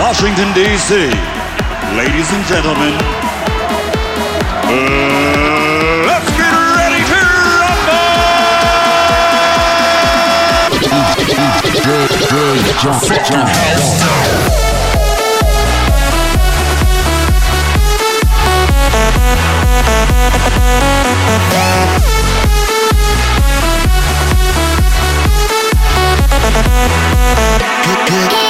Washington, D.C. Ladies and gentlemen, uh, let's get ready to rumble! Good, jump, jump.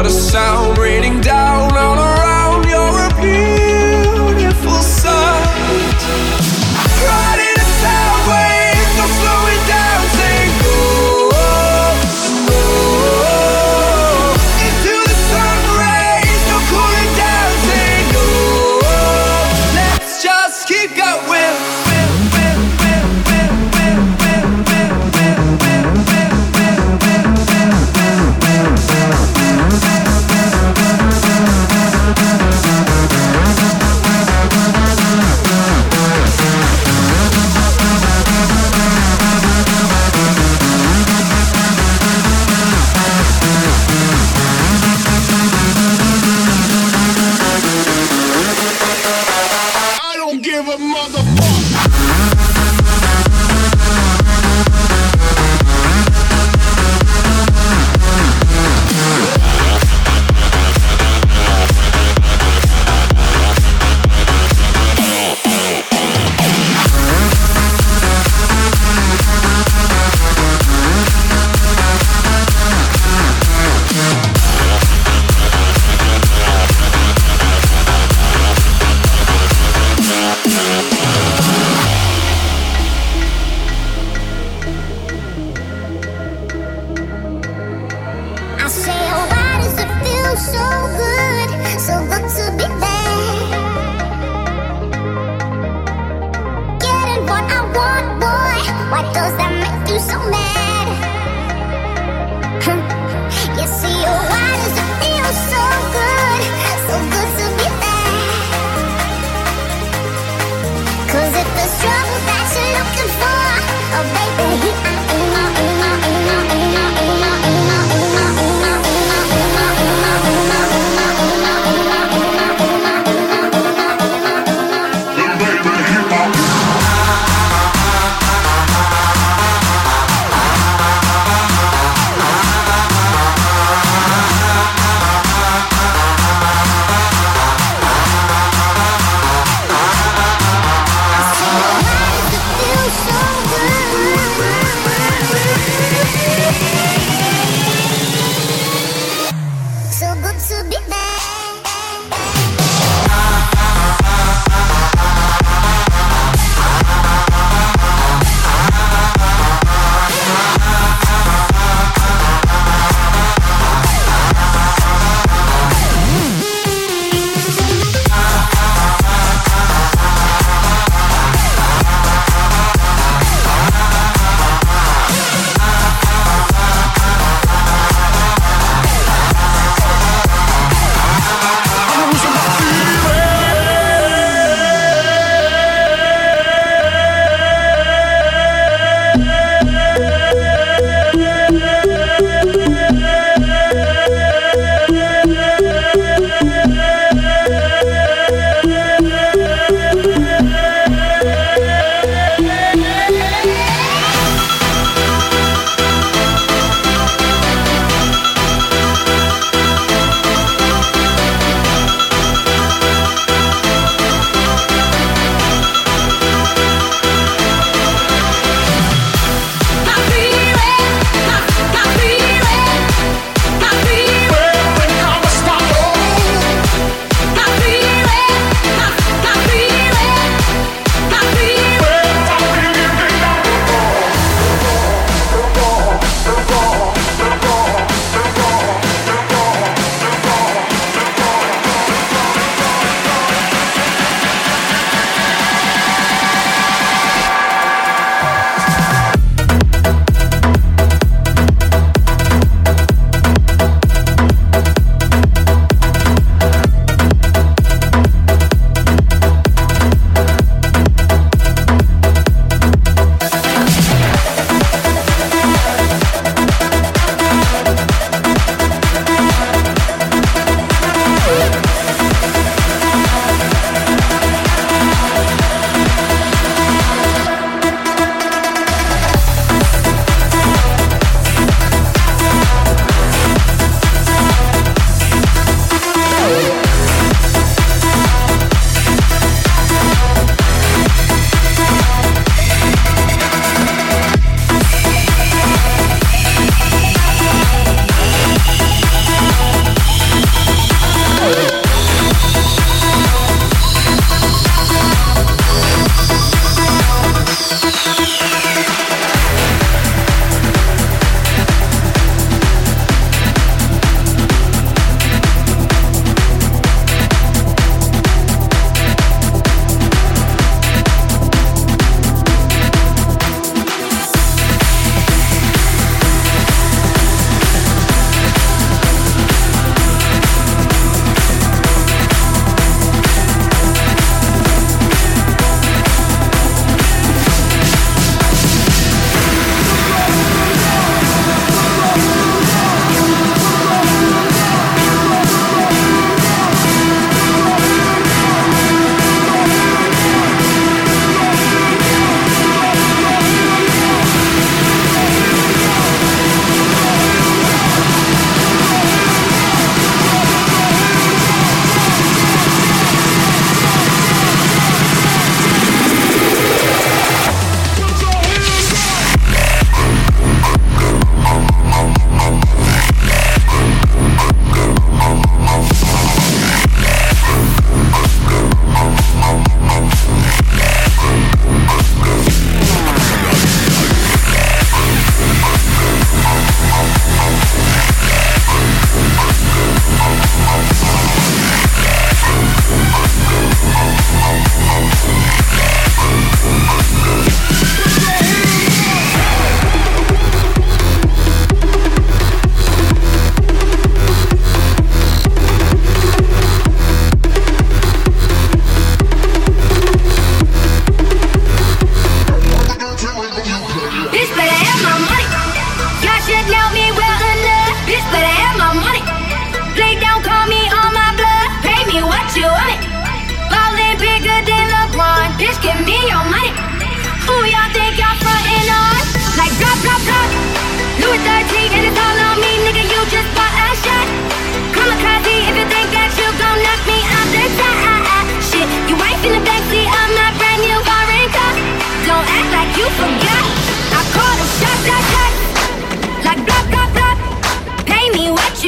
What a sound raining down.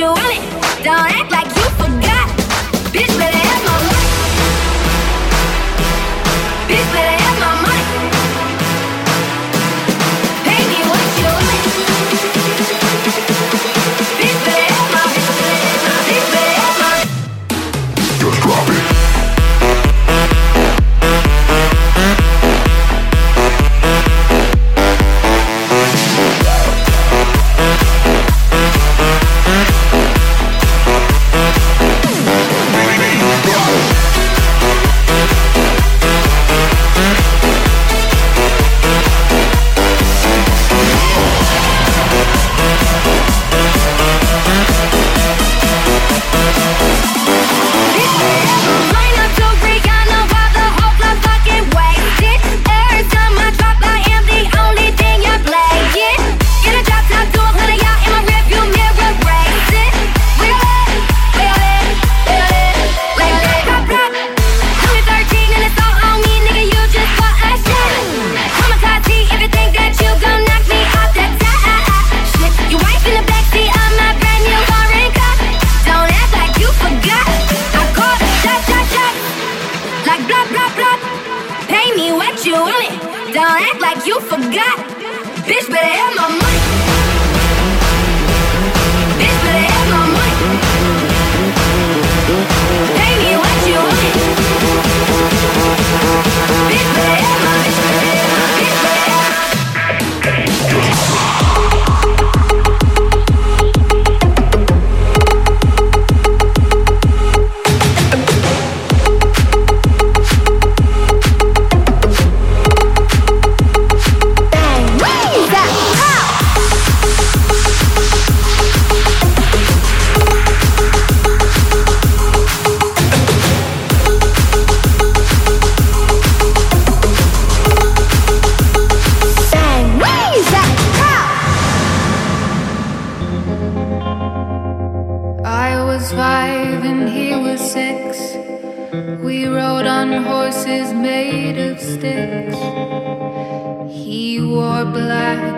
you want it. Don't act like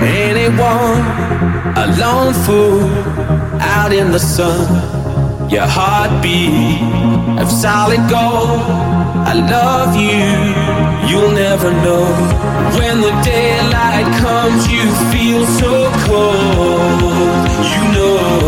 Anyone, a lone fool out in the sun. Your heartbeat of solid gold. I love you, you'll never know. When the daylight comes, you feel so cold. You know,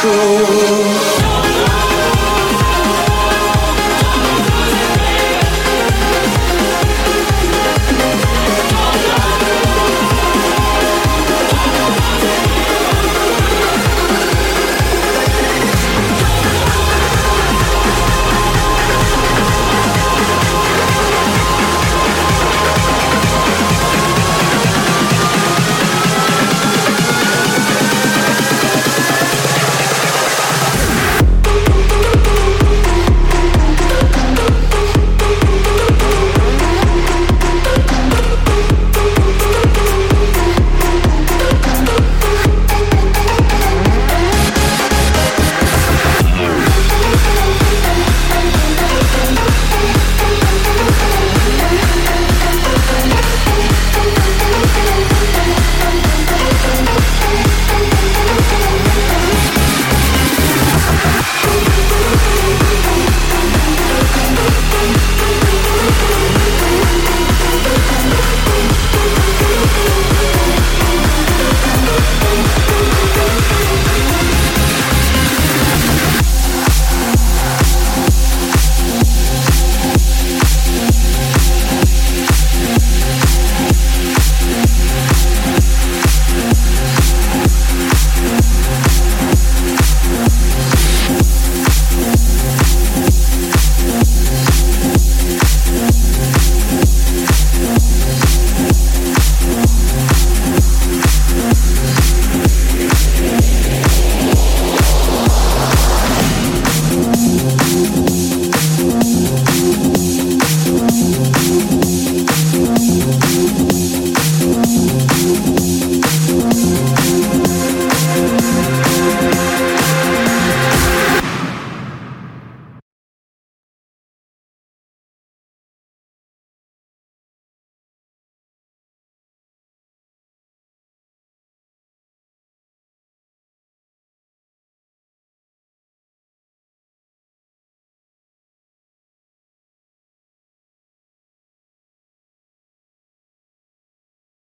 true